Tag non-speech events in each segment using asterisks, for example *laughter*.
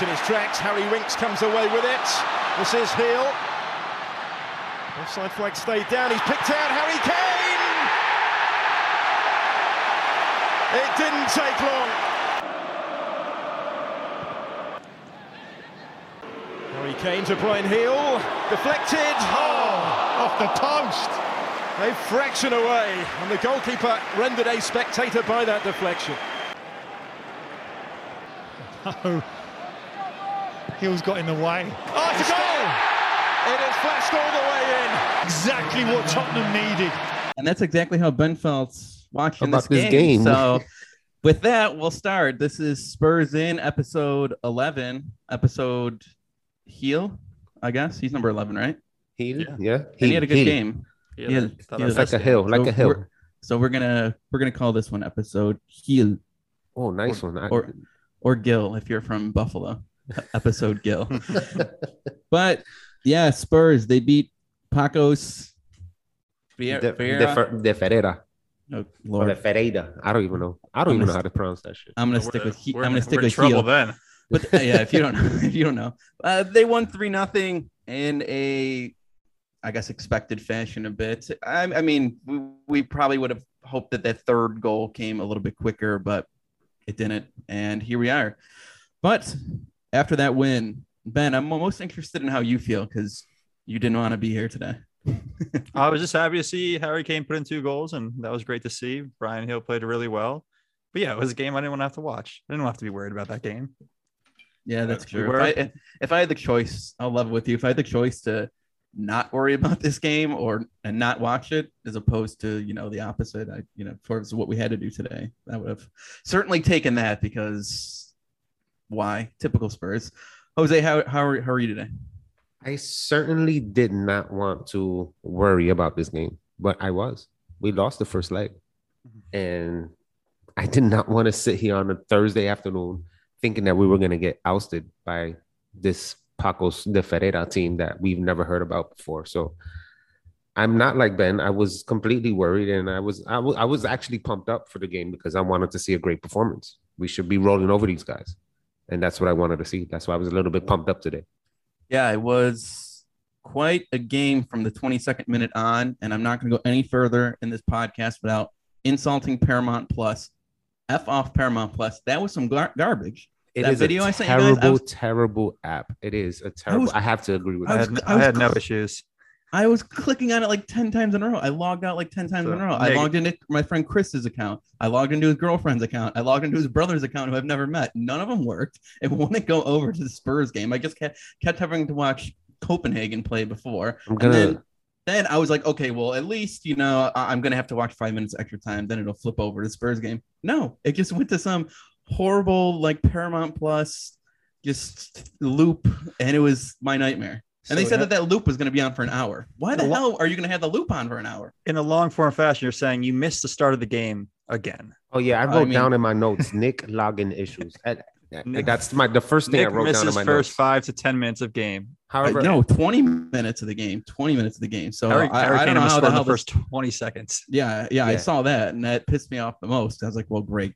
Stopped in his tracks. Harry Winks comes away with it. This is Heel. Offside flag stayed down. He's picked out Harry Kane. It didn't take long. Harry Kane to Brian Heel. Deflected. Oh, off the post. A fraction away. And the goalkeeper rendered a spectator by that deflection. *laughs* Hill's got in the way. Oh, it's a goal! It has flashed all the way in. Exactly what Tottenham needed. And that's exactly how Ben felt watching About this, this game. game. So, with that, we'll start. This is Spurs in episode 11, episode heel, I guess. He's number 11, right? Heel, Yeah. yeah. and he had a good heel. game. Yeah, He had- he I had- said Like a hill, like So a hill. we're- So we're gonna we're gonna call this one episode heel Oh, nice one. I- or or Gill if you're from Buffalo. *laughs* episode Gill. *laughs* but yeah, Spurs they beat Pacos. Vier- de, de, de Ferreira Oh, or de Ferreira. I don't even know. I don't I'm even gonna know how to pronounce that shit. I'm gonna We're- stick with he- I'm gonna stick we're with trouble heel. then. *laughs* But uh, yeah, if you don't know, if you don't know, uh, they won three nothing in a, I guess, expected fashion a bit. I, I mean, we, we probably would have hoped that that third goal came a little bit quicker, but it didn't. And here we are. But after that win, Ben, I'm most interested in how you feel because you didn't want to be here today. *laughs* I was just happy to see Harry Kane put in two goals, and that was great to see. Brian Hill played really well. But yeah, it was a game I didn't want to have to watch. I didn't have to be worried about that game. Yeah, that's true. If I, if I had the choice, I'll love it with you. If I had the choice to not worry about this game or and not watch it, as opposed to you know the opposite, I you know for what we had to do today, I would have certainly taken that because why? Typical Spurs. Jose, how how are, how are you today? I certainly did not want to worry about this game, but I was. We lost the first leg. Mm-hmm. And I did not want to sit here on a Thursday afternoon thinking that we were going to get ousted by this Pacos de Ferreira team that we've never heard about before. So I'm not like Ben. I was completely worried and I was I wa- I was actually pumped up for the game because I wanted to see a great performance. We should be rolling over these guys. And that's what I wanted to see. That's why I was a little bit pumped up today. Yeah, it was quite a game from the 22nd minute on, and I'm not going to go any further in this podcast without insulting Paramount Plus. F off Paramount Plus. That was some gar- garbage. It That is video a I sent you guys, I terrible, was- terrible app. It is a terrible. I, was- have to agree with I I, was- that. had, I I had no issues. I was clicking on it like 10 times in a row. I logged out like 10 times in a row. I logged into my friend Chris's account. I logged into his girlfriend's account. I logged into his brother's account who I've never met. None of them worked. It hmm. wouldn't go over to the Spurs game. I just kept, kept having to watch Copenhagen play before. I'm gonna. then, then I was like, okay, well, at least, you know, I- I'm going to have to watch five minutes extra time. Then it'll flip over to the Spurs game. No, it just went to some horrible, like Paramount Plus just loop. And it was my nightmare. And they said that- that that loop was going to be on for an hour. Why the lo- hell are you going to have the loop on for an hour? in a long form fashion, you're saying you missed the start of the game again. oh yeah, I I wrote mean- down in my notes Nick login issues. And- and Nick- that's my the first thing Nick I wrote down in misses my first notes. five to ten minutes of game. However, uh, no, 20 minutes of the game. 20 minutes of the game. So Harry, I, Harry I don't know almost how the hell the this- first 20 seconds. Yeah, yeah, I saw that, and that pissed me off the most. I was like, well, great.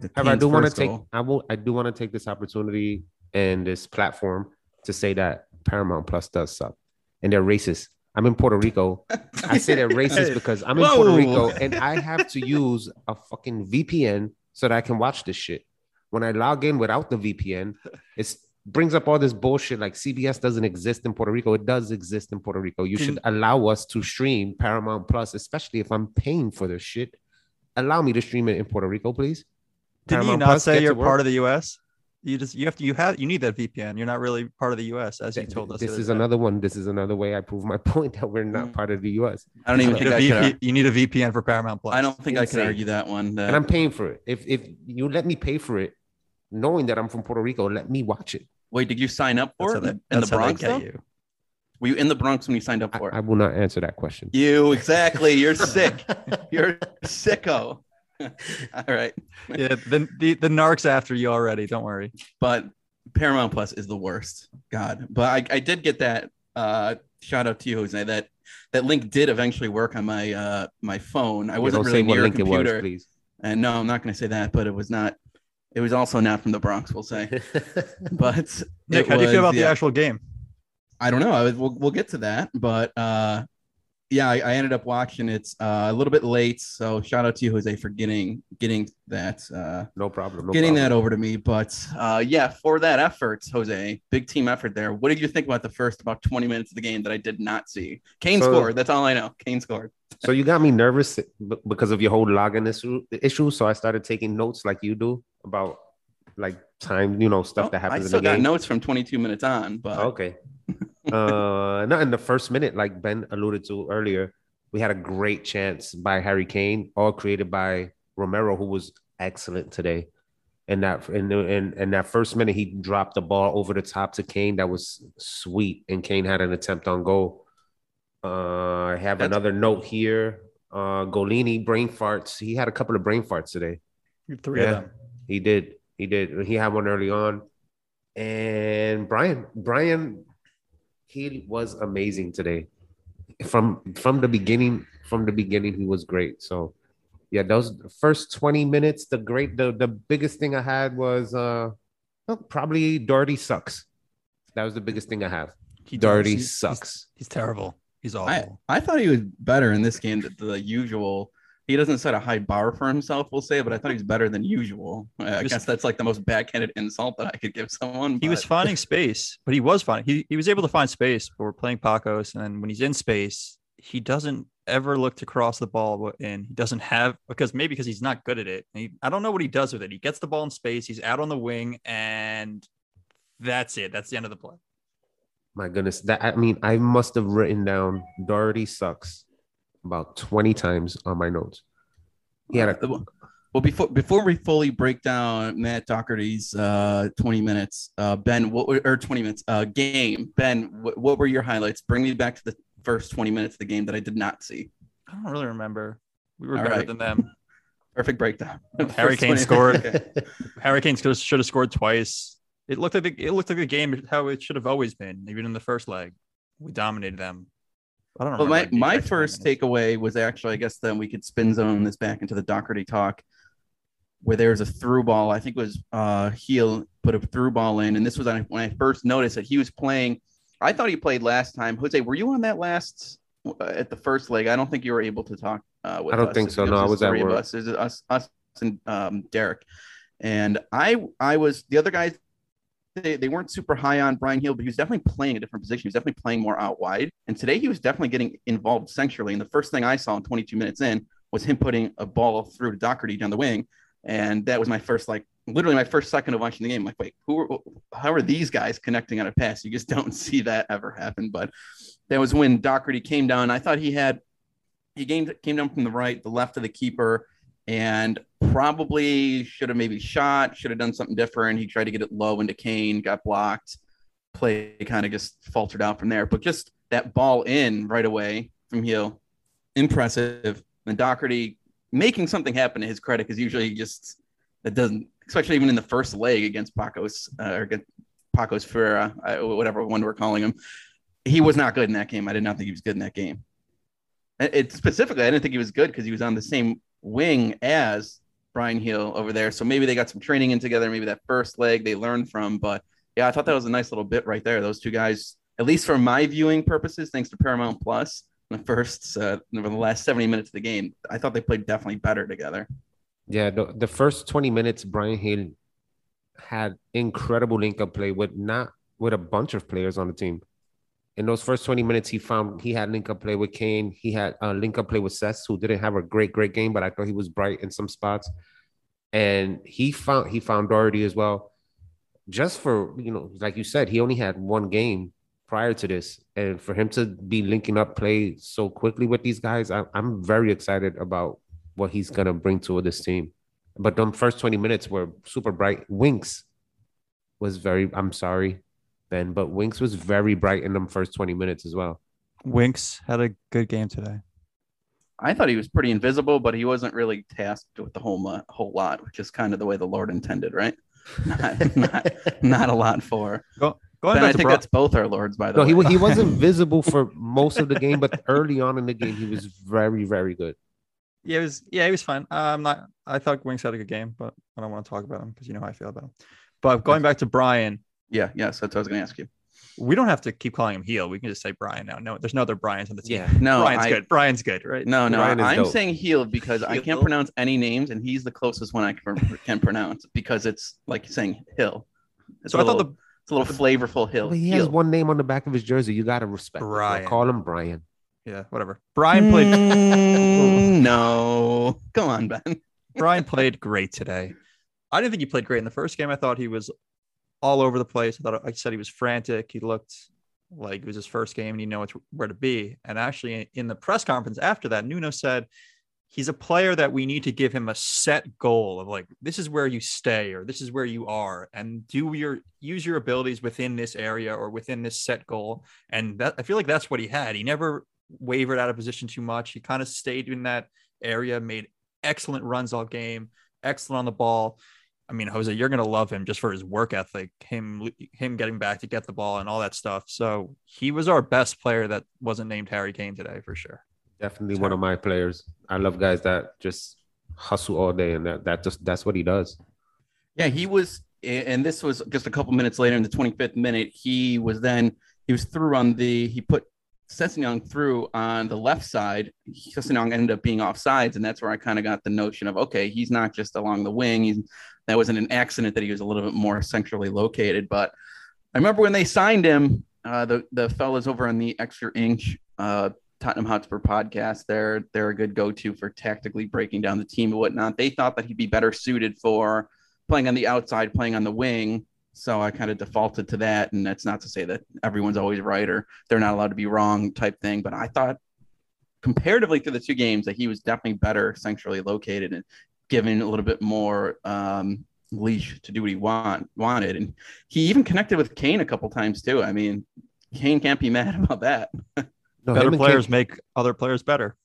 The however, I do want to take. goal. I will. I do want to take this opportunity and this platform to say that Paramount Plus does suck, and they're racist. I'm in Puerto Rico. *laughs* I say they're racist because I'm in Puerto Rico and I have to use a fucking VPN so that I can watch this shit. When I log in without the VPN, it brings up all this bullshit like CBS doesn't exist in Puerto Rico. It does exist in Puerto Rico. You should mm. allow us to stream Paramount Plus, especially if I'm paying for this shit. Allow me to stream it in Puerto Rico, please. Didn't you not Plus, say you're part of the U.S.? You just you have to you have you need that VPN. You're not really part of the US as you told us. This is another one. This is another way I prove my *laughs* point that we're not Mm. part of the US. I don't even You think need, I a could. You need a VPN for Paramount Plus. I don't think I can argue that one. that- And I'm paying for it. If if you let me pay for it, knowing that I'm from Puerto Rico, let me watch it. Wait, did you sign up for how it they- in the that's how they Bronx? though? you. Were you in the Bronx when you signed up I, for it? I will not answer that question. You exactly. You're sick. *laughs* You're sicko. *laughs* All right, Yeah, the, the the narcs after you already. Don't worry. but Paramount Plus is the worst. God, but I, I did get that. Uh, shout out to you, Jose. That that link did eventually work on my uh my phone. I wasn't really near a link it was, computer, please. and no, I'm not going to say that. But it was not. It was also not from the Bronx. We'll say. *laughs* But Nick, it how do you feel was- about the actual game? I don't know. I was, we'll, we'll get to that, but uh, yeah, I, I ended up watching it uh, a little bit late. So shout out to you, Jose, for getting getting that uh, no problem. No getting that over to me. But uh, yeah, for that effort, Jose, big team effort there. What did you think about the first about 20 minutes of the game that I did not see? Kane So- scored. That's all I know. Kane scored. So you got me nervous because of your whole login issue. issue. So I started taking notes like you do about like time, you know, stuff Oh, that I happens in still the got game. notes from 22 minutes on, but Okay. Uh, not in the first minute, like Ben alluded to earlier. We had a great chance by Harry Kane, all created by Romero, who was excellent today. And that in in, in that first minute, he dropped the ball over the top to Kane. That was sweet, and Kane had an attempt on goal. Uh, I have That's- another note here. Uh, Gollini brain farts. He had a couple of brain farts today. Three Yeah. of them. He did. He did. He had one early on. And Brian, Brian, he was amazing today. From from the beginning, from the beginning, he was great. So yeah, those first 20 minutes, the great the, the biggest thing I had was uh well, probably Doherty sucks. That was the biggest thing I have. He does. Doherty He's- he's- sucks. He's, terrible. He's I, awful. I thought he was better in this game than the usual. He doesn't set a high bar for himself, we'll say, but I thought he was better than usual. I was- guess that's like the most backhanded insult that I could give someone. he was but- finding space, but he was finding he, he was able to find space. But we're playing Pacos, and then when he's in space, he doesn't ever look to cross the ball in. He doesn't have because maybe because he's not good at it. He, I don't know what he does with it. He gets the ball in space, he's out on the wing, and that's it. That's the end of the play. My goodness. That I mean, I must have written down Doherty sucks about 20 times on my notes. He had a well before before we fully break down Matt Doherty's uh 20 minutes, uh Ben, what were, or 20 minutes uh game? Ben, what, what were your highlights? Bring me back to the first 20 minutes of the game that I did not see. I don't really remember. We were All better right. than them. *laughs* Perfect breakdown. Harry First Kane scored. Okay. Harry Kane should *laughs* should have scored twice. It looked like the, it looked like the game how it should have always been, even in the first leg. We dominated them. I don't But remember. my, my first takeaway was actually, I guess then we could spin zone this back into the Doherty talk, where there was a through ball. I think it was uh heel put a through ball in, and this was when I first noticed that he was playing. I thought he played last time. Jose, were you on that last uh, at the first leg? I don't think you were able to talk. Uh, with I don't us. think so. It No, I just was at three of. Us. It was us, us and um, Derek, and I. I was the other guys. They, they weren't super high on Brian Hill, but he was definitely playing a different position. He was definitely playing more out wide. And today he was definitely getting involved centrally. And the first thing I saw in 22 minutes in was him putting a ball through to Doherty down the wing. And that was my first, like, literally my first second of watching the game. Like, wait, who are, how are these guys connecting on a pass? You just *laughs* don't see that ever happen. But that was when Doherty came down. I thought he had, he came, came down from the right, the left of the keeper, and probably should have maybe shot, should have done something different. He tried to get it low into Kane, got blocked. Play kind of just faltered out from there. But just that ball in right away from Hill, impressive. And Doherty making something happen to his credit because usually just that doesn't, especially even in the first leg against Pacos uh, or against Pacos Ferreira, whatever one we're calling him. He was not good in that game. I did not think he was good in that game. It specifically, I didn't think he was good because he was on the same wing as Brian Hill over there. So maybe they got some training in together. Maybe that first leg they learned from. But yeah, I thought that was a nice little bit right there. Those two guys, at least for my viewing purposes, thanks to Paramount Plus, the first uh, the last 70 minutes of the game, I thought they played definitely better together. Yeah, the, the first 20 minutes, Brian Hill had incredible link up play with not with a bunch of players on the team. In those first 20 minutes, he found he had link up play with Kane. He had uh, link up play with Sess, who didn't have a great, great game, but I thought he was bright in some spots. And he found he found Doherty as well. just for you know, like you said, he only had one game prior to this, and for him to be linking up play so quickly with these guys, I, I'm very excited about what he's gonna bring to this team. But the first 20 minutes were super bright. Winks was very. I'm sorry, Ben, but Winks was very bright in them first 20 minutes as well. Winks had a good game today. I thought he was pretty invisible, but he wasn't really tasked with the whole mu- whole lot, which is kind of the way the Lord intended, right? *laughs* Not, not, not a lot for. Go, going Ben, I think Bri- that's both our lords, by the No, way. he he wasn't *laughs* visible for most of the game, but early on in the game, he was very, very good. yeah, it was yeah, he was fine. Uh, I'm not. I thought Winks had a good game, but I don't want to talk about him because you know how I feel about him. But going back to Brian, yeah, yes, that's what I was going to ask you. we don't have to keep calling him heel. We can just say Brian now. No, there's no other Brian's on the team. Yeah. No, Brian's I, good. Brian's good, right? No, no, Ryan I'm dope. saying heel because I can't pronounce any names, and he's the closest one I can, can pronounce because it's like saying hill. It's So a I thought little, the it's a little flavorful hill. But he heel. has one name on the back of his jersey. You gotta respect. it. Brian. Call him Brian. yeah, whatever. Brian played. Mm, *laughs* no, come on, Ben. Brian played great today. I didn't think he played great in the first game. I thought he was all over the place. I thought, I said, he was frantic. He looked like it was his first game and he knew where to be. And actually, in the press conference after that, Nuno said he's a player that we need to give him a set goal of like this is where you stay or this is where you are, and do your use your abilities within this area or within this set goal. And that I feel like that's what he had. He never wavered out of position too much. He kind of stayed in that area, made excellent runs all game, excellent on the ball. I mean, Jose, you're gonna love him just for his work ethic, him him getting back to get the ball and all that stuff. So he was our best player that wasn't named Harry Kane today for sure. Definitely one of my players. I love guys that just hustle all day, and that that just that's what he does. Yeah, he was, and this was just a couple minutes later in the 25th minute. He was then he was through on the he put Sessegnon through on the left side. Sessegnon ended up being off sides, and that's where I kind of got the notion of okay, he's not just along the wing. He's that wasn't an accident that he was a little bit more centrally located. But I remember when they signed him, uh, the the fellas over on the Extra Inch uh, Tottenham Hotspur podcast, they're they're a good go to for tactically breaking down the team and whatnot. They thought that he'd be better suited for playing on the outside, playing on the wing. So I kind of defaulted to that. And that's not to say that everyone's always right or they're not allowed to be wrong type thing. But I thought comparatively to the two games that he was definitely better centrally located and given a little bit more um, leash to do what he want wanted. And he even connected with Kane a couple times too. I mean, Kane can't be mad *laughs* about that. No, better players Kane- make other players better.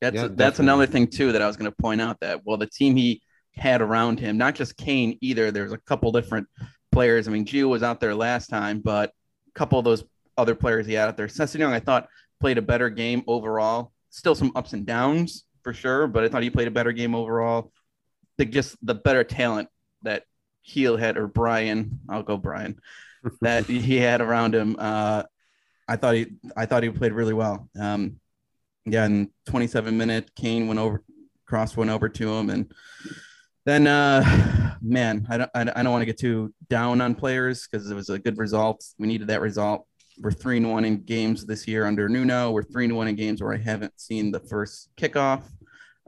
That's Yeah, that's another thing too that I was going to point out that well the team he had around him, not just Kane either. There's a couple different players. I mean, Gio was out there last time, but a couple of those other players he had out there. Sessegnon, I thought played a better game overall. Still some ups and downs for sure, but I thought he played a better game overall. The just the better talent that Heel had or Brian, I'll go Brian, *laughs* that he had around him. Uh, I thought he I thought he played really well. Um, yeah, in 27 minute, Kane went over, cross went over to him, and then uh, man, I don't I don't want to get too down on players because it was a good result. We needed that result. We're three and one in games this year under Nuno. We're three and one in games where I haven't seen the first kickoff.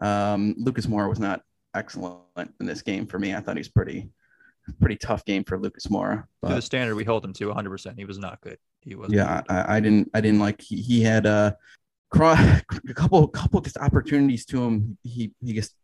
Um, Lucas Moura was not excellent in this game for me. I thought he was pretty pretty tough game for Lucas Moura. To the standard we hold him to 100. percent He was not good. He was yeah, I, I didn't I didn't like he, he had a cross *laughs* a couple couple just opportunities to him. He he just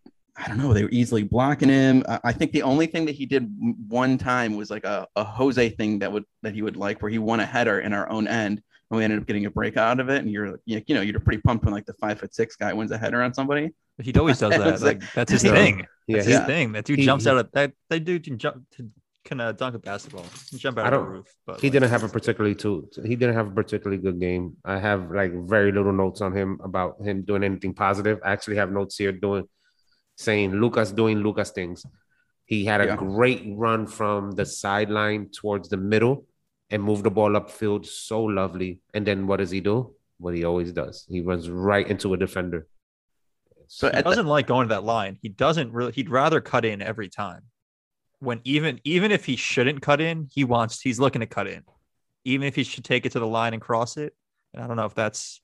I don't know they were easily blocking him. I, I think the only thing that he did one time was like a, a Jose thing that would that he would like where he won a header in our own end and we ended up getting a break out of it. And you're you know you're pretty pumped when like the five foot six guy wins a header on somebody. He always does that. *laughs* Like- Like that's his *laughs* Yeah. thing. Yeah, That's he- his thing. That dude he- jumps he- out of that. That dude can jump to can uh, dunk a basketball. He jump out I of the roof. But he like, didn't have a particularly too he didn't have a particularly good game. I have like very little notes on him about him doing anything positive. I actually have notes here doing saying Lucas doing Lucas things. He had a Yeah. great run from the sideline towards the middle and moved the ball upfield so lovely. And then what does he do? What he always does. He runs right into a defender. So he doesn't like going to that line. He doesn't really. He'd rather cut in every time. When even even if he shouldn't cut in, he wants. He's looking to cut in, even if he should take it to the line and cross it. And I don't know if that's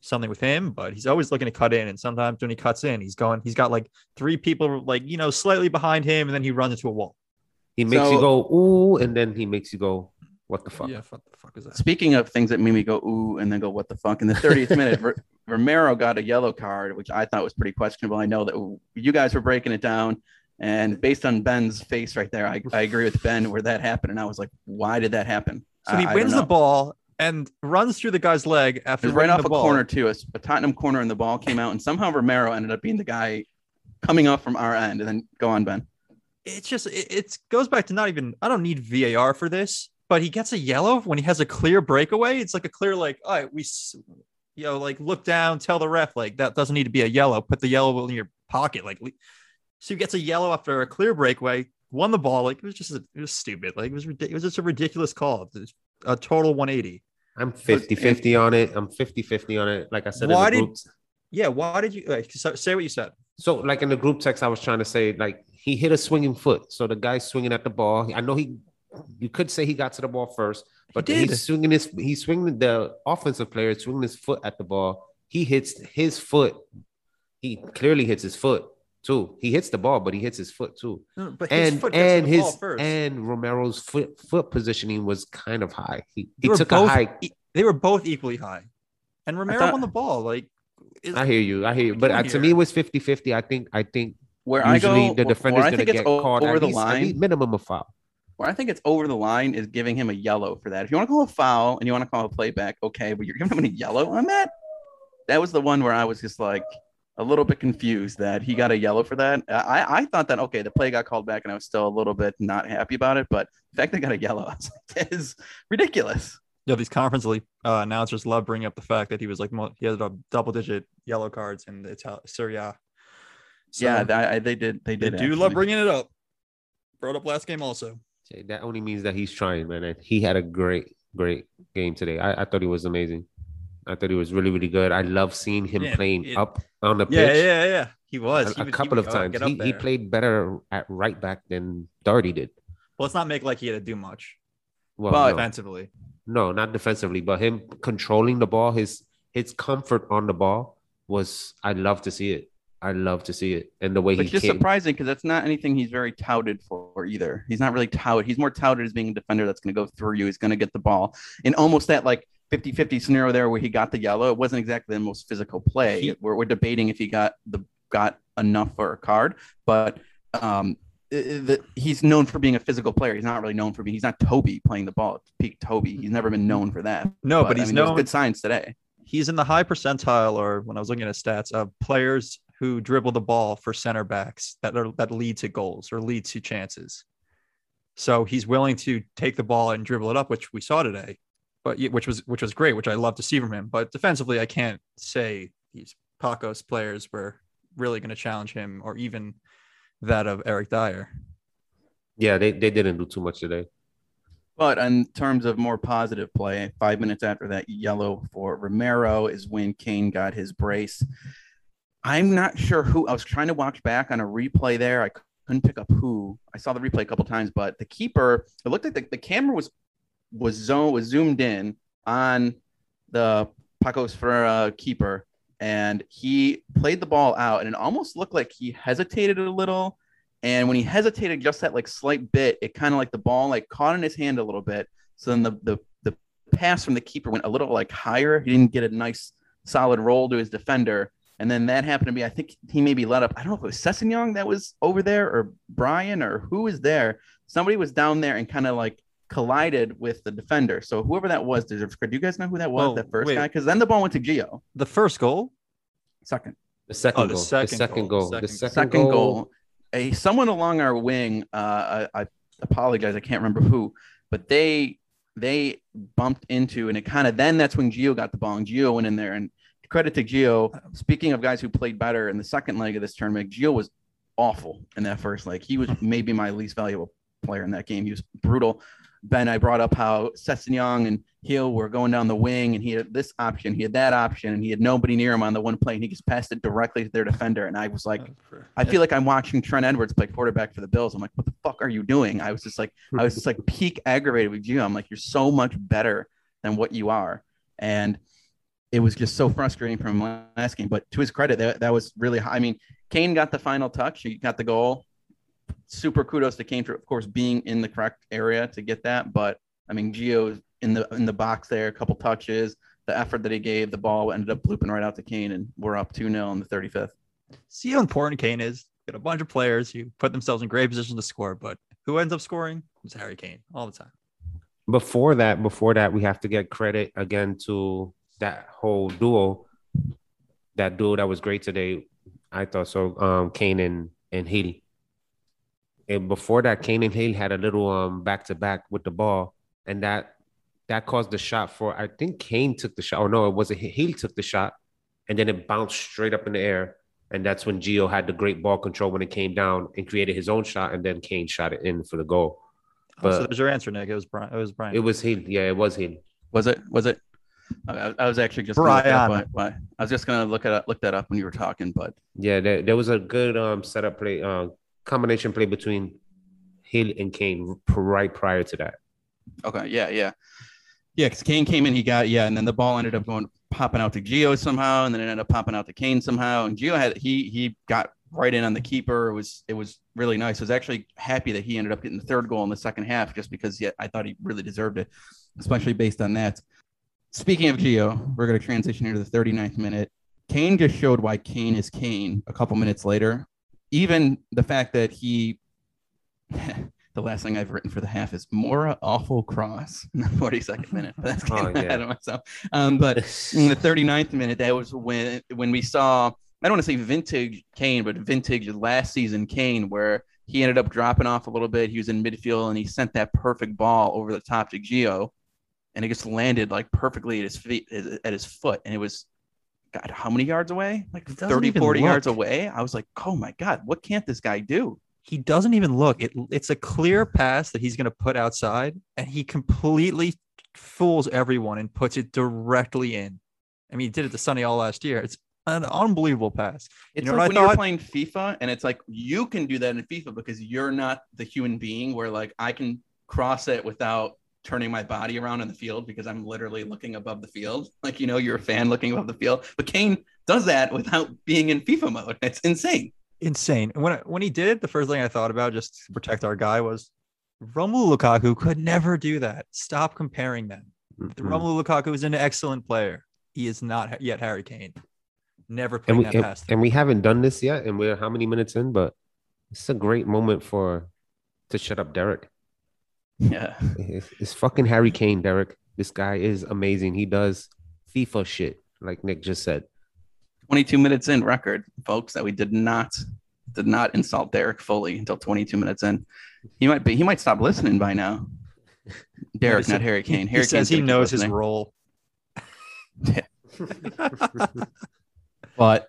something with him, but he's always looking to cut in. And sometimes when he cuts in, he's going. He's got like three people like you know slightly behind him, and then he runs into a wall. He makes you go ooh, and then he makes you go, what the fuck? Yeah, what the fuck is that? Speaking of things that made me go ooh and then go what the fuck in the 30th *laughs* minute, R- Romero got a yellow card, which I thought was pretty questionable. I know that you guys were breaking it down, and based on Ben's face right there, I, I agree with Ben where that happened, and I was like, why did that happen? So he I- I wins don't the ball and runs through the guy's leg after right off a ball. corner too, a, a Tottenham corner, and the ball came out, and somehow Romero ended up being the guy coming off from our end, and then go on, Ben. It's just it, it goes back to not even. I don't need VAR for this, but he gets a yellow when he has a clear breakaway. It's like a clear like, all right, we, s- you know, like look down, tell the ref like that doesn't need to be a yellow. Put the yellow in your pocket, like. So he gets a yellow after a clear breakaway. Won the ball. Like it was just a, it was stupid. Like it was. It was just a ridiculous call. It was a total 180. I'm 50 50 on it. I'm 50 50 on it. Like I said, Why in the did- Yeah. Why did you like, so- say what you said? So, like in the group text, I was trying to say, like he hit a swinging foot. So the guy's swinging at the ball. I know he, you could say he got to the ball first, but did. he's swinging his, he's swinging the offensive player swinging his foot at the ball. He hits his foot. He clearly hits his foot too. He hits the ball, but he hits his foot too. No, But his And foot gets and the his ball first. and Romero's foot foot positioning was kind of high. He, They he were took both a high. they were both equally high. And Romero thought- won the ball. Like is- I hear you. I hear you. But are uh, to doing me, it was 50 50. I think, I think Where I go, the defender's going think to it's get o- called over at the least, at line. least minimum of foul. Where I think it's over the line is giving him a yellow for that. If you want to call a foul and you want to call a playback, okay, but you're giving him a yellow on that. That was the one where I was just like a little bit confused that he got a yellow for that. I I thought that okay, the play got called back, and I was still a little bit not happy about it. But the fact they got a yellow, *laughs* I was like, that is ridiculous. Yeah, these conference league uh, announcers love bringing up the fact that he was like he had a double digit yellow cards in the Ital- Serie A. So, yeah, that, I, they did. They they did. do love bringing it up. Brought up last game also. That only means that he's trying, man. He had a great, great game today. I, I thought he was amazing. I thought he was really, really good. I love seeing him Yeah, playing it- up on the pitch. Yeah, yeah, yeah. He was A, He a would- he couple of times. He, he played better at right back than Doherty did. Well, let's not make like he had to do much Well, But- no, defensively. no, not defensively, but him controlling the ball, his his comfort on the ball was. I love to see it. I love to see it, and the way Which he is came. surprising because that's not anything he's very touted for either. He's not really touted. He's more touted as being a defender that's going to go through you. He's going to get the ball in almost that like 50 50 scenario there where he got the yellow. It wasn't exactly the most physical play. He- we're, we're debating if he got the got enough for a card, but um, i- i- the, he's known for being a physical player. He's not really known for being. He's not Toby playing the ball. Peak Toby. He's never been known for that. No, but, I he's mean, known good signs today. he's in the high percentile, or when I was looking at his stats, of players who dribble the ball for center backs that are that lead to goals or lead to chances. So he's willing to take the ball and dribble it up, which we saw today, but which was which was great, which I love to see from him. But defensively, I can't say these Pacos players were really going to challenge him, or even that of Eric Dier. yeah, they, they didn't do too much today. But in terms of more positive play, five minutes after that yellow for Romero is when Kane got his brace. I'm not sure who I was trying to watch back on a replay there. I couldn't pick up who. I saw the replay a couple times, but the keeper, it looked like the, the camera was was zone was zoomed in on the Pacos Ferreira keeper, and he played the ball out, and it almost looked like he hesitated a little. And when he hesitated just that like slight bit, it kind of like the ball like caught in his hand a little bit. So then the the the pass from the keeper went a little like higher. He didn't get a nice solid roll to his defender. And then that happened to be, I think he maybe let up. I don't know if it was Sessegnon that was over there or Brian or who was there. Somebody was down there and kind of like collided with the defender. So whoever that was deserves credit. Do you guys know who that was? Oh, that first wait. guy? Because then the ball went to Gio. The first goal, Second. The second Oh, the goal. second the second goal. goal. The Second- second, second goal. goal. A someone along our wing. Uh, I, I apologize, I can't remember who, but they they bumped into, and it kind of then that's when Gio got the ball, and Gio went in there. And credit to Gio. Speaking of guys who played better in the second leg of this tournament, Gio was awful in that first leg. He was *laughs* maybe my least valuable player in that game. He was brutal. Ben, I brought up how Sessegnon and Hill were going down the wing, and he had this option, he had that option, and he had nobody near him on the one play, and he just passed it directly to their defender. And I was like, oh, I feel like I'm watching Trent Edwards play quarterback for the Bills. I'm like, what the fuck are you doing? I was just like, I was just like *laughs* peak aggravated with you. I'm like, you're so much better than what you are. And it was just so frustrating from last game. But to his credit, that, that was really high. I mean, Kane got the final touch. He got the goal. Super kudos to Kane for, of course, being in the correct area to get that. But I mean, Gio in the in the box there, a couple touches, the effort that he gave, the ball ended up looping right out to Kane, and we're up 2 0 in the 35th. See how important Kane is. Got a bunch of players who put themselves in great position to score, but who ends up scoring? It's Harry Kane all the time. Before that, before that, we have to get credit again to that whole duo. That duo that was great today. I thought so. Um, Kane and and Haley. And before that, Kane and Haley had a little um back to back with the ball, and that that caused the shot for I think Kane took the shot. Oh no, it wasn't Haley took the shot, and then it bounced straight up in the air. And that's when Gio had the great ball control when it came down and created his own shot, and then Kane shot it in for the goal. Oh, so But there's your answer, Nick. It was Brian. It was Brian. it was Haley. Yeah, it was Haley. Was it? Was it? I, I was actually just gonna look up, Brian. but- but I was just gonna look at look that up when you were talking, but Yeah, there, there was a good um setup play, uh, combination play between Hill and Kane right prior to that. Okay, yeah, yeah, yeah. Because Kane came in, he got yeah, and then the ball ended up going popping out to Gio somehow, and then it ended up popping out to Kane somehow. And Gio had he he got right in on the keeper. It was it was really nice. I was actually happy that he ended up getting the third goal in the second half, just because yeah, I thought he really deserved it, especially based on that. Speaking of Gio, we're going to transition into the 39th minute. Kane just showed why Kane is Kane a couple minutes later. Even the fact that he *laughs* the last thing I've written for the half is Moura awful cross in the 42nd minute. But that's Oh, getting yeah. ahead of myself. Um, but *laughs* in the 39th minute, that was when when we saw I don't want to say vintage Kane, but vintage last season Kane, where he ended up dropping off a little bit. He was in midfield and he sent that perfect ball over the top to Gio, and it just landed like perfectly at his feet at his foot, and it was. God, how many yards away? Like It 30, even 40 yards away. I was like, oh my God, what can't this guy do? he doesn't even look. It, it's a clear pass that he's going to put outside, and he completely fools everyone and puts it directly in. I mean, he did it to Sonny all last year. It's an unbelievable pass. It's You know like when you're playing FIFA and it's like you can do that in FIFA because you're not the human being where like I can cross it without turning my body around in the field because I'm literally looking above the field. *laughs* Like, you know, you're a fan looking above the field. But Kane does that without being in FIFA mode. It's insane. Insane. And When I, when he did it, the first thing I thought about just to protect our guy was Romelu Lukaku could never do that. Stop comparing them. The Mm. Romelu Lukaku is an excellent player. He is not yet Harry Kane. Never played that and, past. and we haven't done this yet, and we're how many minutes in? But it's a great moment for to shut up Derek. Yeah. It's, it's fucking Harry Kane, Derek. This guy is amazing. He does FIFA shit, like Nick just said. 22 minutes in record, folks, that we did not did not insult Derek fully until 22 minutes in. He might be he might stop listening by now. *laughs* Derek, not Harry Kane. he Harry says he gonna knows his role. *laughs* But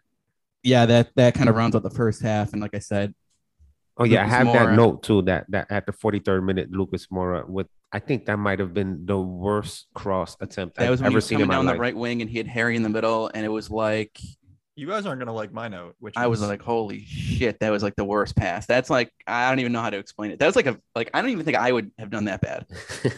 yeah, that that kind of rounds out the first half. And like I said, Oh yeah, I Lucas have that note too. That that at the 43rd minute, Lucas Moura with I think that might have been the worst cross attempt that I've was when he ever was seen in coming my down life. the right wing and he had Harry in the middle, and it was like You guys aren't gonna like my note, which I was is- like, holy shit, that was like the worst pass. That's like I don't even know how to explain it. That was like a like I don't even think I would have done that bad.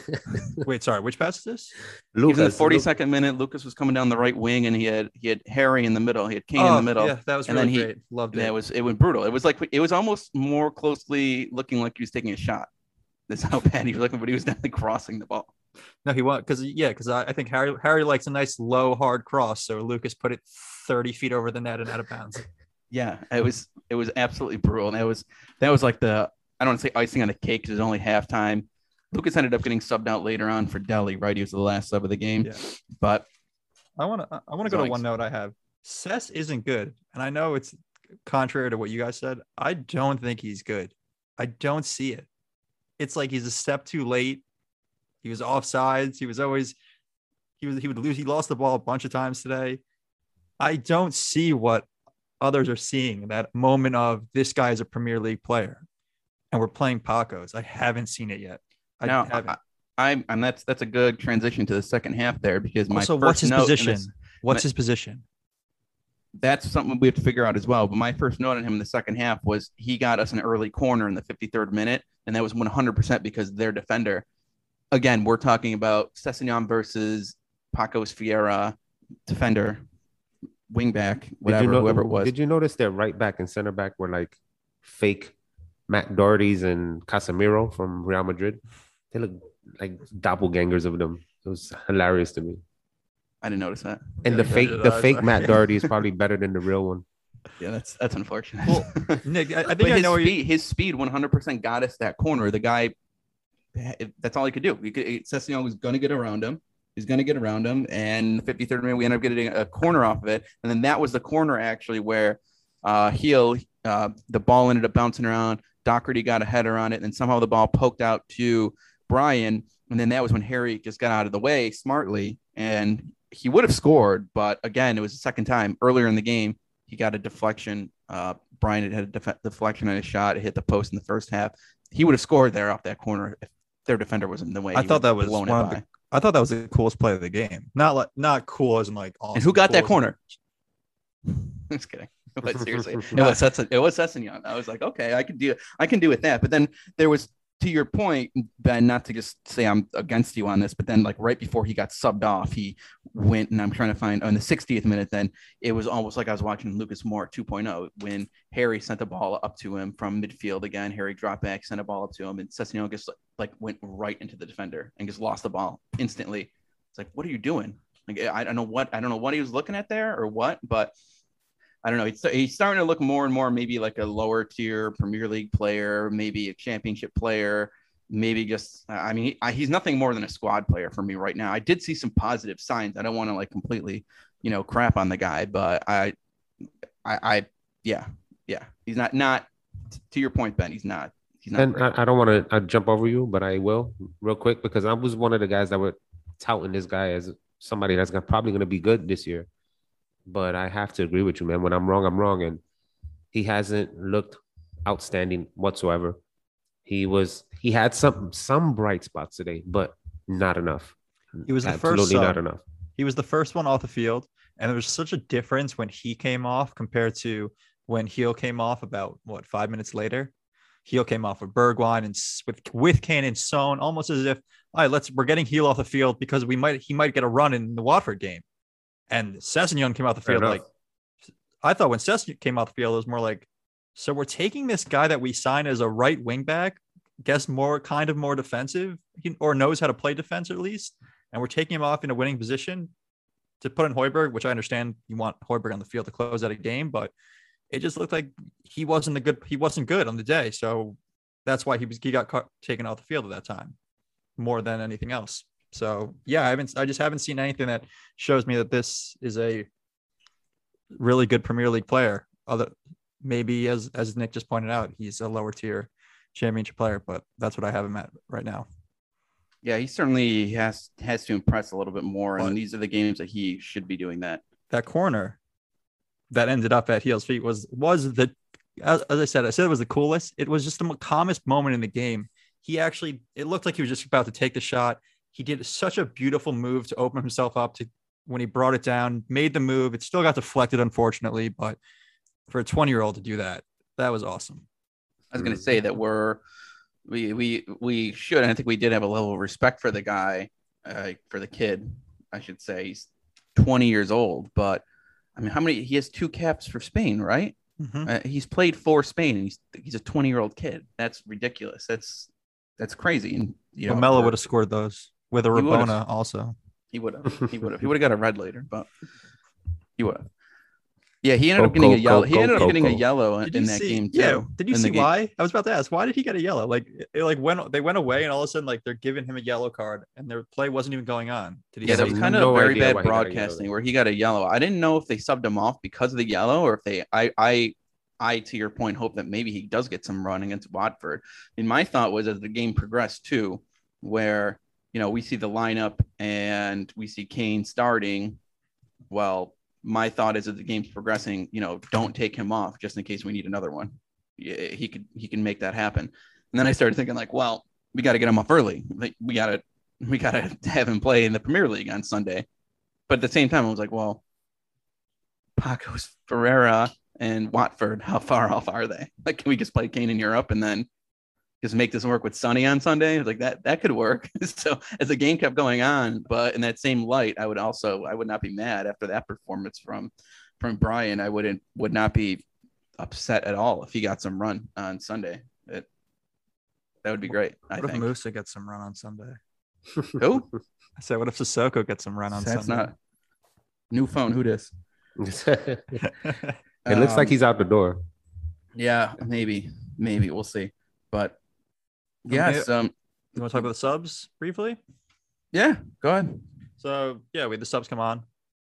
*laughs* wait, sorry, which pass is this? He was in the Lucas, 42nd minute. Lucas was coming down the right wing, and he had he had Harry in the middle. He had Kane in the oh, middle. Oh, Yeah, that was And really then he- great. Loved it. That was it was brutal. It was like it was almost more closely looking like he was taking a shot. That's how bad he was looking, but he was definitely crossing the ball. No, he was because yeah, because I, I think Harry Harry likes a nice low hard cross, so Lucas put it thirty feet over the net and out of bounds. *laughs* Yeah, it was it was absolutely brutal. And that was that was like the I don't want to say icing on the cake because it was only halftime. Lucas ended up getting subbed out later on for Dele, right? He was the last sub of the game. Yeah. But I want to I want to go to one note I have. Sess isn't good, and I know it's contrary to what you guys said. I don't think he's good. I don't see it. It's like he's a step too late. He was offsides. He was always he was he would lose. He lost the ball a bunch of times today. I don't see what others are seeing. That moment of this guy is a Premier League player, and we're playing Pacos. I haven't seen it yet. I now haven't. I, I'm and that's that's a good transition to the second half there because my also, first what's his position? this- What's my- his position? that's something we have to figure out as well. But my first note on him in the second half was he got us an early corner in the 53rd minute, and that was 100% because their defender. Again, we're talking about Sessegnon versus Pacos Fiera, defender, wingback, Did whatever, you know, whoever it was. Did you notice that right back and center back were like fake Matt Doherty's and Casemiro from Real Madrid. They look like doppelgangers of them. It was hilarious to me. I didn't notice that. And the fake, the did fake sorry. Matt *laughs* Doherty is probably better than the real one. Yeah, that's that's unfortunate. Well, Nick, I, I *laughs* But think I his know what you his speed 100% got us that corner. The guy, that's all he could do. He could, was going to get around him. He's going to get around him. And 53rd minute, we ended up getting a corner off of it. And then that was the corner actually where uh, Heel, uh, the ball ended up bouncing around. Doherty got a header on it. And somehow the ball poked out to Brian. And then that was when Harry just got out of the way smartly. And he would have scored. But again, it was the second time earlier in the game. He got a deflection. Uh, Brian had had a def- deflection on his shot. It hit the post in the first half. He would have scored there off that corner if their defender was in the way. I thought that was blown one the, I thought that was the coolest play of the game. Not like not cool as in like awesome. And who got that cool in- corner? *laughs* Just kidding. *laughs* But seriously, *laughs* it was it was Sessegnon. I was like, okay, I can do I can do with that. But then there was to your point, Ben. Not to just say I'm against you on this, but then like right before he got subbed off, he went and I'm trying to find on the 60th minute. Then it was almost like I was watching Lucas Moura 2.0 when Harry sent the ball up to him from midfield again. Harry dropped back, sent a ball up to him, and Sessegnon just like went right into the defender and just lost the ball instantly. It's like, what are you doing? Like I don't know what I don't know what he was looking at there or what, but I don't know. He's, he's starting to look more and more maybe like a lower tier Premier League player, maybe a championship player, maybe just. I mean, he, I, he's nothing more than a squad player for me right now. I did see some positive signs. I don't want to like completely, you know, crap on the guy, but I, I, I yeah, yeah, he's not not to your point, Ben. He's not. He's not. And. I, I don't want to uh, jump over you, but I will real quick because I was one of the guys that were touting this guy as somebody that's gonna, probably going to be good this year. But I have to agree with you, man. When I'm wrong, I'm wrong, and he hasn't looked outstanding whatsoever. He was he had some some bright spots today, but not enough. He was the Absolutely first not enough. He was the first one off the field, and there was such a difference when he came off compared to when Heel came off about what five minutes later. Heel came off with Bergwijn and with with Kane and Son, almost as if all right, let's we're getting Heel off the field because we might he might get a run in the Watford game. And Sessegnon came off the field like I thought when Sessegnon came off the field, it was more like, so we're taking this guy that we signed as a right wing back, guess more kind of more defensive, or knows how to play defense at least, and we're taking him off in a winning position to put in Højbjerg, which I understand you want Højbjerg on the field to close out a game, but it just looked like he wasn't a good he wasn't good on the day, so that's why he was he got cut, taken off the field at that time more than anything else. So yeah, I haven't I just haven't seen anything that shows me that this is a really good Premier League player. Other maybe as as Nick just pointed out, he's a lower tier championship player, but that's what I have him at right now. yeah, he certainly has has to impress a little bit more, But- and these are the games that he should be doing that. That corner that ended up at Heel's feet was was the as, as I said, I said it was the coolest. It was just the calmest moment in the game. He actually it looked like he was just about to take the shot. He did such a beautiful move to open himself up to when he brought it down, made the move. It still got deflected, unfortunately, but for a 20 year old to do that, that was awesome. I was going to say that we're we we we should. And I think we did have a level of respect for the guy, uh, for the kid. I should say he's 20 years old, but I mean, how many? He has two caps for Spain, right? Mhm. Uh, he's played for Spain, and he's he's a 20 year old kid. That's ridiculous. That's that's crazy. And you know, Lamela would have scored those with a He. Rabona also. He would have. *laughs* He would have. He would have got a red later, but he would have. Yeah, he ended up getting a Coco, yellow. He ended up Coco, getting a yellow Did in you that see, game too. Yeah. Did you see why? I was about to ask, why did he get a yellow? Like, it, like when they went away and all of a sudden, like they're giving him a yellow card and their play wasn't even going on. Did he Yeah, say that was have kind of no very bad why he got a yellow. broadcasting where he got a yellow. I didn't know if they subbed him off because of the yellow or if they I I I to your point hope that maybe he does get some run against Watford. And my thought was as the game progressed too, where you know we see the lineup and we see Kane starting. Well, my thought is that the game's progressing, you know, don't take him off just in case we need another one. He could he can make that happen. And then I started thinking like, well, we got to get him off early. Like we got to we got to *laughs* have him play in the Premier League on Sunday. But at the same time, I was like, well, Pacos, Ferreira, and Watford, how far *laughs* off are they? Like, can we just play Kane in Europe and then just make this work with Sonny on Sunday? Like that, that could work. *laughs* so as the game kept going on, but in that same light, I would also, I would not be mad after that performance from, from Brian. I wouldn't, would not be upset at all if he got some run on Sunday. It, That would be great. I What if think. Moussa gets some run on Sunday? *laughs* Who? I said, what if Sissoko gets some run on That's Sunday? not new phone. Who this? *laughs* it looks like Um, he's out the door. Yeah, maybe, maybe we'll see. But Okay. Yes, um, You want to talk about the subs briefly? yeah. Go ahead. So yeah, we had the subs come on.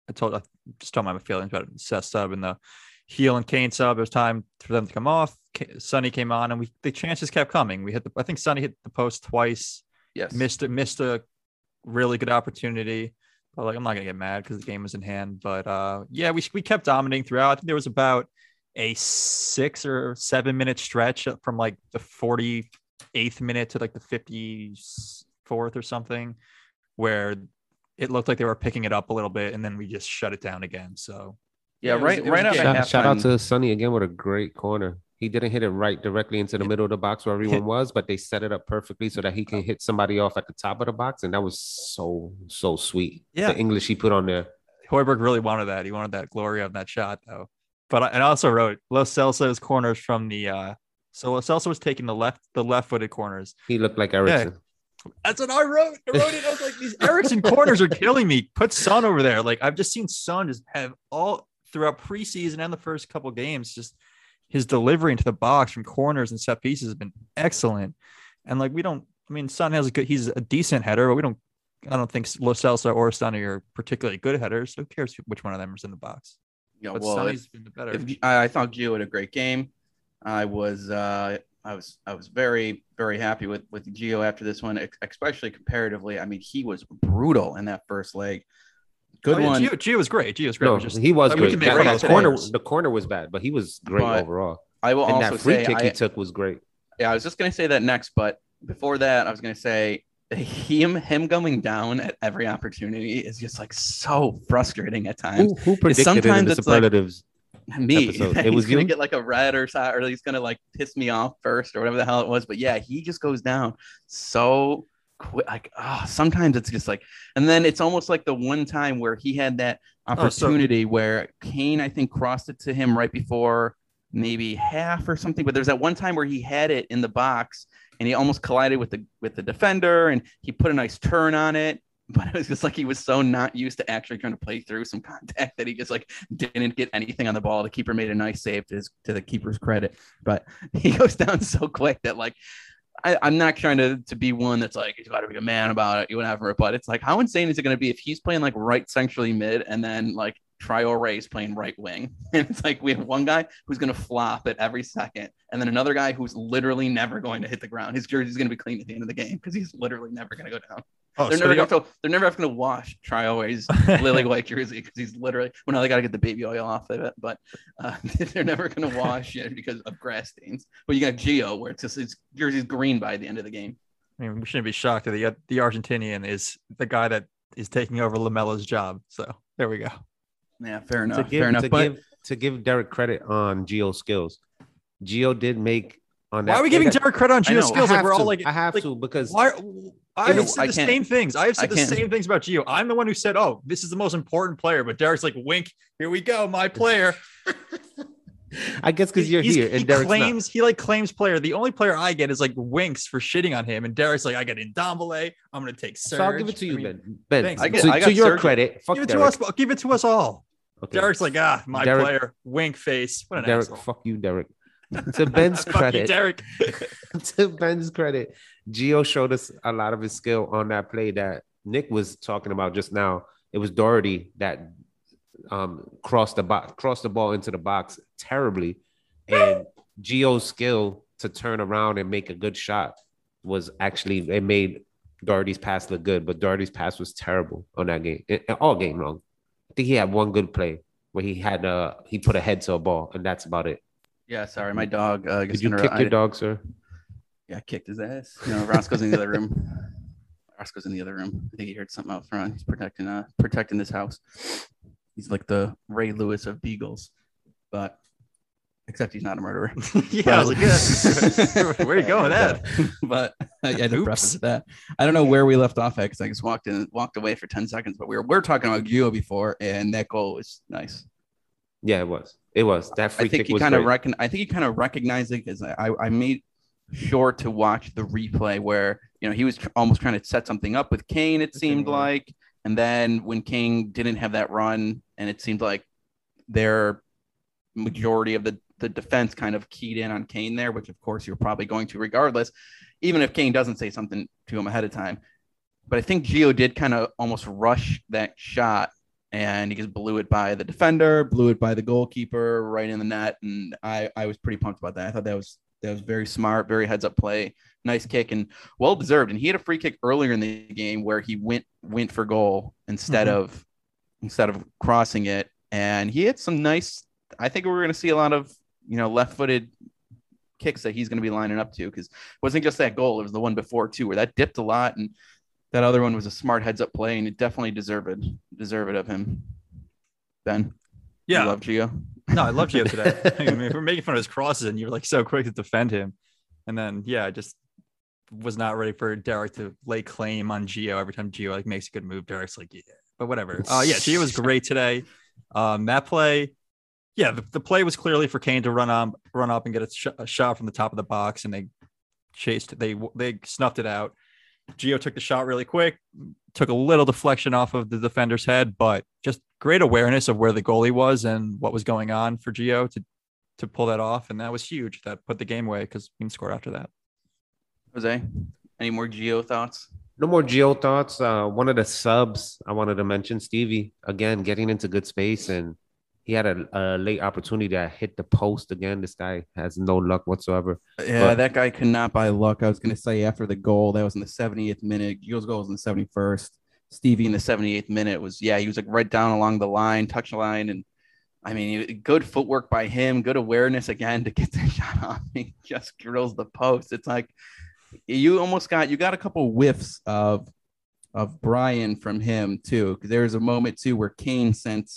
I told I just told my feelings about Sess sub and the Gil and Kane sub. It was time for them to come off. K- Sonny came on, and we the chances kept coming. We hit the I think Sonny hit the post twice. Yes. Missed it. Missed a really good opportunity. But like I'm not gonna get mad because the game was in hand. But uh, yeah, we we kept dominating throughout. I think there was about a six or seven minute stretch from like the 48th minute to like the 54th or something where it looked like they were picking it up a little bit and then we just shut it down again. So Yeah, it was- right. was right a out Shout, shout out to Sonny again with a great corner. He didn't hit it right directly into the Yeah. middle of the box where everyone *laughs* was, but they set it up perfectly so that he can hit somebody off at the top of the box, and that was so so sweet. Yeah. the English he put on there. Højbjerg really wanted that. He wanted that glory of that shot though. But I, and I also wrote Lo Celso's corners from the uh so Lo Celso was taking the left the left footed corners. He looked like Eriksen. That's what I wrote. I wrote it. I was like, these Eriksen *laughs* corners are killing me. Put Son over there. Like I've just seen Son just have all throughout preseason and the first couple games, just his delivery into the box from corners and set pieces has been excellent. And like we don't, I mean, Son has a good, he's a decent header, but we don't, I don't think Lo Celso or Sonny are particularly good headers. So who cares which one of them is in the box? Yeah, But well, Sonny's if- been the better. if, I, I thought Gio had a great game. I was uh, I was I was very very happy with with Gio after this one, especially comparatively. I mean, he was brutal in that first leg. Good Oh, yeah, one. Gio, Gio was great. Gio was great. No, was just, he was like, we great. can make That- fun of the corner, the corner was bad, but he was great But overall. I will And also that free say, kick I, he took was great. yeah, I was just gonna say that next, but before that, I was gonna say him him going down at every opportunity is just like so frustrating at times. Who, who predicted it in sometimes the it's like- superlatives? *laughs* me. episode. It was he's gonna you? get like a red or so, or he's gonna like piss me off first or whatever the hell it was. But yeah, he just goes down so quick. Like ah, sometimes it's just like, and then it's almost like the one time where he had that Oh, so- opportunity where Kane, I think, crossed it to him right before maybe half or something. But there's that one time where he had it in the box and he almost collided with the with the defender and he put a nice turn on it. But it was just like he was so not used to actually trying to play through some contact that he just like didn't get anything on the ball. The keeper made a nice save to, his, to the keeper's credit, but *laughs* he goes down so quick that like I, I'm not trying to, to be one that's like he's got to be a man about it, you whatever. But it's like how insane is it going to be if he's playing like right centrally mid and then like Traore is playing right wing, *laughs* and it's like we have one guy who's going to flop at every second, and then another guy who's literally never going to hit the ground. His jersey's going to be clean at the end of the game because he's literally never going to go down. Oh, they're so never you- going to they're never going to wash Traore's *laughs* lily white jersey because he's literally well now they got to get the baby oil off of it but uh, *laughs* they're never going *laughs* to wash it because of grass stains but you got Gio where it's just his jersey's green by the end of the game I mean, we shouldn't be shocked that the the Argentinian is the guy that is taking over Lamela's job. So there we go. yeah fair enough to give, fair enough to but give to give Derek credit on Gio skills. Gio did make on that. Why are we giving that- Derek credit on I know, Gio I skills? Like we're all to. like, I have like, to because why? I have said I the can't- same things. I have I said the can't. same things about Gio. I'm the one who said, "Oh, this is the most important player," but Derek's like, "Wink, here we go, my player." *laughs* I guess because you're He's- here and he Derek's claims he like claims player. The only player I get is like winks for shitting on him, and Derek's like, "I get Ndombele. I'm gonna take not. Serge." So I'll give it to I you, mean, Ben. Ben, thanks. I get- to, I got to your Serge. credit, fuck Give it to us. Give it to us all. Okay. Derek's like, ah, my Derek- player. Wink face. What an Derek, asshole. fuck you, Derek. *laughs* to Ben's credit, Derek. *laughs* to Ben's credit, Gio showed us a lot of his skill on that play that Nick was talking about just now. It was Doherty that um, crossed the box, crossed the ball into the box terribly, and Gio's skill to turn around and make a good shot was actually it made Doherty's pass look good, but Doherty's pass was terrible on that game, eh, all game long. I think he had one good play where he had uh he put a head to a ball, and that's about it. Yeah sorry my dog uh, Did you kick I- your dog, sir? yeah I kicked his ass you know Roscoe's in the other room *laughs* Roscoe's in the other room I think he heard something out front he's protecting uh protecting this house he's like the Ray Lewis of beagles but except he's not a murderer *laughs* yeah, I was like, yeah. *laughs* where are you going with that? but I had to Oops. preface that. I don't know where we left off at because I just walked in, walked away for ten seconds. But we were we're talking about Gio before, and that goal was nice. Yeah, it was. It was that free I think kick he was kind of great. reckon. I think he kind of recognized it because I I made sure to watch the replay where you know he was tr- almost trying to set something up with Kane. It seemed work. like, and then when Kane didn't have that run, and it seemed like their majority of the the defense kind of keyed in on Kane there, which of course you're probably going to regardless, even if Kane doesn't say something to him ahead of time. But I think Gio did kind of almost rush that shot and he just blew it by the defender, blew it by the goalkeeper right in the net. And I, I was pretty pumped about that. I thought that was that was very smart, very heads up play, nice kick and well deserved. And he had a free kick earlier in the game where he went went for goal instead Mhm. of instead of crossing it. And he had some nice I think we're gonna see a lot of you know left footed kicks that he's going to be lining up to because it wasn't just that goal; it was the one before too, where that dipped a lot, and that other one was a smart heads up play, and it definitely deserved deserved of him. Ben, you Yeah. love Gio. No, I love Gio today. *laughs* I mean, we're making fun of his crosses, and you're like so quick to defend him. And then, yeah, I just was not ready for Derek to lay claim on Gio every time Gio like makes a good move. Derek's like, yeah, but whatever. Uh, yeah, Gio was *laughs* great today. Um, that play, yeah, the, the play was clearly for Kane to run on, run up and get a, sh- a shot from the top of the box, and they chased, they they snuffed it out. Gio took the shot really quick, took a little deflection off of the defender's head, but just great awareness of where the goalie was and what was going on for Gio to to pull that off, and that was huge. That put the game away because we can score after that. Jose, any more Gio thoughts? No more Gio thoughts. Uh, one of the subs I wanted to mention, Stevie, again, getting into good space and he had a, a late opportunity that hit the post again. This guy has no luck whatsoever. Yeah, But- that guy could not buy luck. I was going to say after the goal, that was in the 78th minute. Gio's goal was in the 71st. Stevie in the 78th minute was, yeah, he was like right down along the line, touch line. And I mean, good footwork by him, good awareness again to get the *laughs* shot off. He just drills the post. It's like you almost got, you got a couple whiffs of, of Brian from him too. Cause there was a moment too where Kane sent,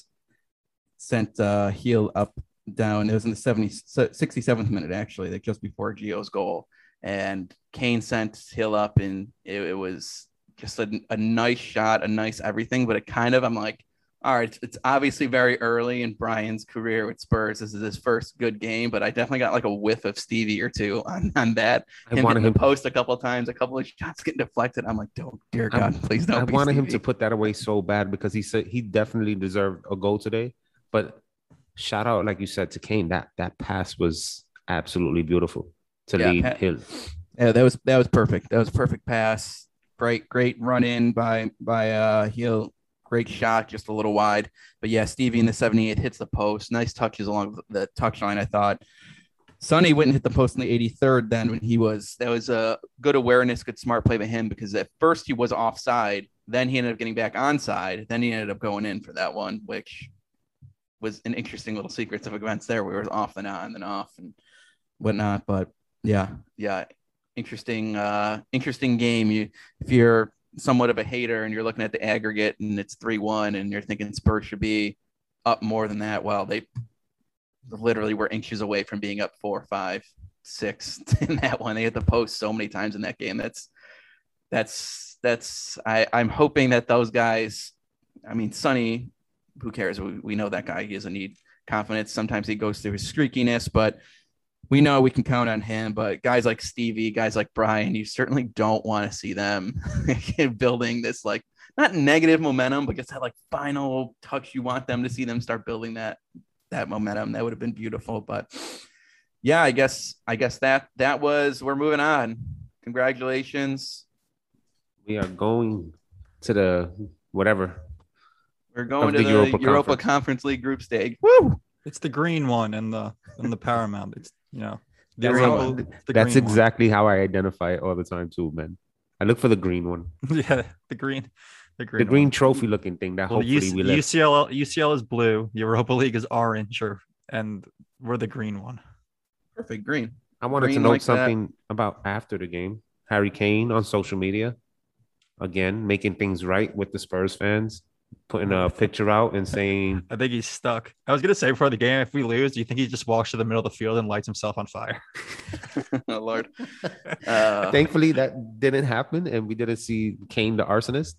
sent uh Gil up down. It was in the 70, 67th minute, actually, like just before Gio's goal. And Kane sent Gil up, and it, it was just a, a nice shot, a nice everything. But it kind of, I'm like, all right, it's, it's obviously very early in Bryan's career with Spurs. This is his first good game, but I definitely got like a whiff of Stevie or two on, on that. I Him wanted him. the post a couple of times, a couple of shots getting deflected. I'm like, don't, dear God, please don't. I wanted him to put that away so bad because he said he definitely deserved a goal today. But shout out, like you said, to Kane. That that pass was absolutely beautiful to Yeah, lead Pat- Gil. Yeah, that was that was perfect. That was a perfect pass. Great, great run in by by uh Gil. Great shot, just a little wide. But yeah, Stevie in the 78th hits the post. Nice touches along the touch line, I thought. Sonny went and hit the post in the 83rd then when he was that was a good awareness, good smart play by him because at first he was offside, then he ended up getting back onside, then he ended up going in for that one, which was an interesting little sequence of events there. We were off and on and off and whatnot. But yeah, yeah, interesting, uh, interesting game. You if you're somewhat of a hater and you're looking at the aggregate and it's three one and you're thinking Spurs should be up more than that. Well, they literally were inches away from being up four, five, six *laughs* in that one. They hit the post so many times in that game. That's that's that's I, I'm hoping that those guys, I mean, Sonny, who cares? We, we know that guy. He doesn't need confidence. Sometimes he goes through his streakiness, but we know we can count on him. But guys like Stevie, guys like Brian, you certainly don't want to see them *laughs* building this like not negative momentum, but just that like final touch. You want them to see them start building that that momentum. That would have been beautiful. But yeah, I guess I guess that that was we're moving on. Congratulations. We are going to the whatever. We're going to the the, Europa Europa, Conference. Conference League group stage. Woo! It's the green one and the and the Paramount. It's you know the That's, Europa- how, the that's green one. exactly how I identify it all the time too, man. I look for the green one, *laughs* yeah the green the green the green one. trophy looking thing that Well, hopefully UC, we live. UCL UCL is blue. Europa League is orange, or and we're the green one. Perfect green. I wanted to green note like that. something about after the game. Harry Kane on social media, again making things right with the Spurs fans, putting a picture out and saying, I think he's stuck. I was gonna say before the game, if we lose, do you think he just walks to the middle of the field and lights himself on fire? *laughs* *laughs* oh, Lord. *laughs* Uh, Thankfully, that didn't happen, and we didn't see Kane, the arsonist,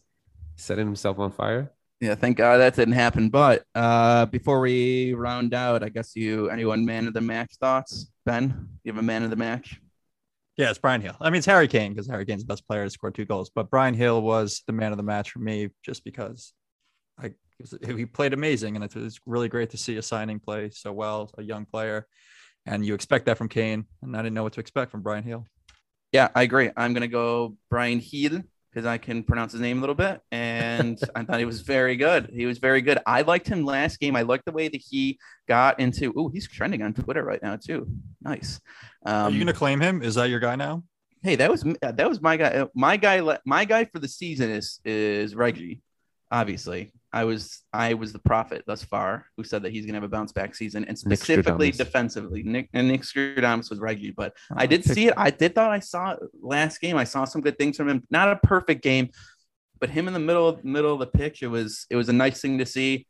setting himself on fire. Yeah, thank God that didn't happen. But uh, before we round out, I guess you anyone man of the match thoughts? Ben, you have a man of the match? Yeah, it's Bryan Gil. I mean, it's Harry Kane because Harry Kane's the best player to score two goals. But Bryan Gil was the man of the match for me just because I he played amazing, and it was really great to see a signing play so well, a young player, and you expect that from Kane, and I didn't know what to expect from Bryan Gil. Yeah, I agree. I'm gonna go Bryan Gil because I can pronounce his name a little bit, and *laughs* I thought he was very good. He was very good. I liked him last game. I liked the way that he got into. Oh, he's trending on Twitter right now too. Nice. Are you Um, gonna claim him? Is that your guy now? hey, that was that was my guy. My guy. My guy for the season is is Reggie. Obviously, I was I was the prophet thus far who said that he's gonna have a bounce back season, and specifically Stradamus. defensively. Nick and Nick Stradamus was Reggie, but I Uh, did pick- see it. I did thought I saw it last game. I saw some good things from him. Not a perfect game, but him in the middle middle of the pitch. It was it was a nice thing to see.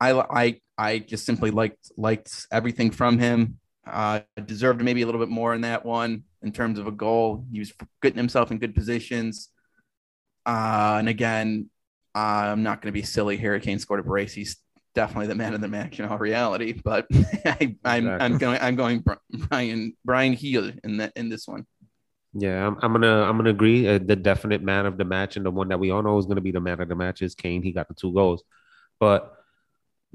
I I I just simply liked liked everything from him. Uh, deserved maybe a little bit more in that one in terms of a goal. He was getting himself in good positions. Uh, and again, I'm not going to be silly. Harry Kane scored a brace. He's definitely the man of the match in all reality. But *laughs* I, I'm I'm Exactly. going I'm going Brian Brian Gil in that in this one. Yeah, I'm, I'm gonna I'm gonna agree. Uh, the definite man of the match and the one that we all know is gonna be the man of the match is Kane. He got the two goals, but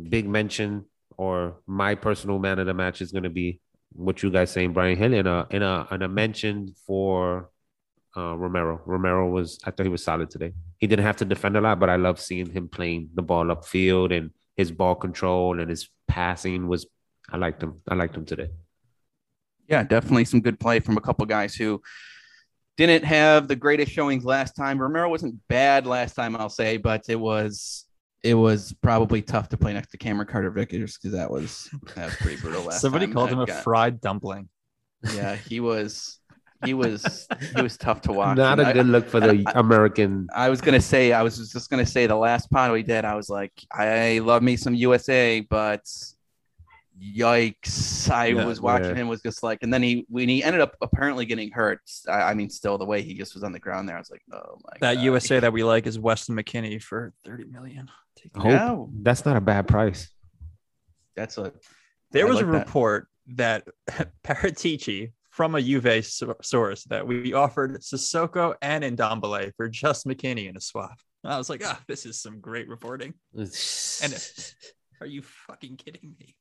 big mention or my personal man of the match is gonna be what you guys saying, Bryan Gil, in a in a and a mention for uh, Romero. Romero was I thought he was solid today. He didn't have to defend a lot, but I love seeing him playing the ball upfield and his ball control and his passing was. I liked him. I liked him today. Yeah, definitely some good play from a couple guys who didn't have the greatest showings last time. Romero wasn't bad last time, I'll say, but it was it was probably tough to play next to Cameron Carter Vickers because that was that was pretty brutal last Somebody time. called That him a guy- fried dumpling. Yeah, he was he was he was tough to watch. Not And a I- good look for the I- American. I was gonna say, I was just gonna say the last pod we did, I was like, I love me some USA, but yikes! I Yeah, was watching yeah. him was just like, and then he when he ended up apparently getting hurt. I, I mean, still the way he just was on the ground there, I was like, oh my That God. USA that we like is Weston McKennie for 30 million. Take. Hope Yeah. that's not a bad price. That's a There I was a like that. report that *laughs* Paratici from a Juve source that we offered Sissoko and Ndombele for just McKennie in a swap. And I was like, ah, this is some great reporting. And *laughs* are you fucking kidding me?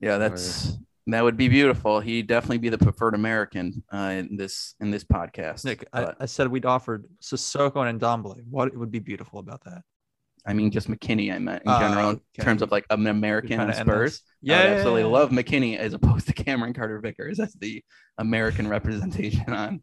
yeah, that's that would be beautiful. He'd definitely be the preferred American uh, in this in this podcast. Nick, I, I said we'd offered Sissoko and Ndombele. What would be beautiful about that? I mean, just McKennie. I meant in Oh, general, in okay. terms of like an American trying on to end this. Spurs. Yeah, I would yeah, absolutely yeah, love McKennie as opposed to Cameron Carter Vickers as the American representation on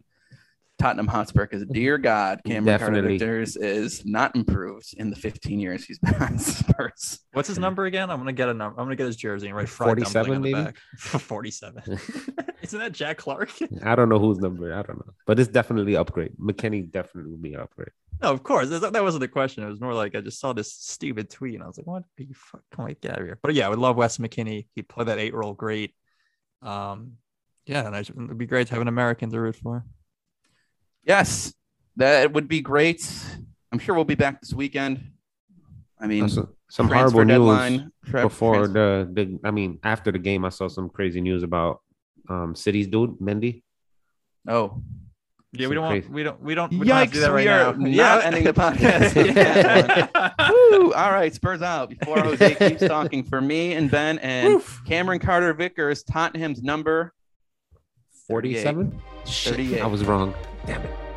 Tottenham Hotspur. Because dear God, Cameron Carter Vickers is not improved in the 15 years he's been *laughs* on Spurs. What's his number again? I'm gonna get a number. I'm gonna get his jersey and write 47 dumpling on the maybe? back. *laughs* 47. *laughs* Isn't that Jack Clarke? I don't know whose number. I don't know, but it's definitely upgrade. McKennie definitely would be upgrade. No, of course. That, that wasn't the question. It was more like I just saw this stupid tweet and I was like, what are you fuck? Come on, get out of here. But yeah, I would love Wes McKennie. He'd play that eight role great. Um, yeah, and it'd be great to have an American to root for. Yes, that would be great. I'm sure we'll be back this weekend. I mean, Also, some transfer horrible news deadline tra- before trans- the, the. I mean, after the game, I saw some crazy news about um City's dude Mendy. Oh, Yeah, we don't want, we don't we don't we don't have to do that right we are now. not ending the podcast. *laughs* *laughs* Woo! All right, Spurs out. Before Jose *laughs* keeps talking, for me and Ben and Cameron Carter Vickers, Tottenham's number 47? 38. I was wrong. Damn it.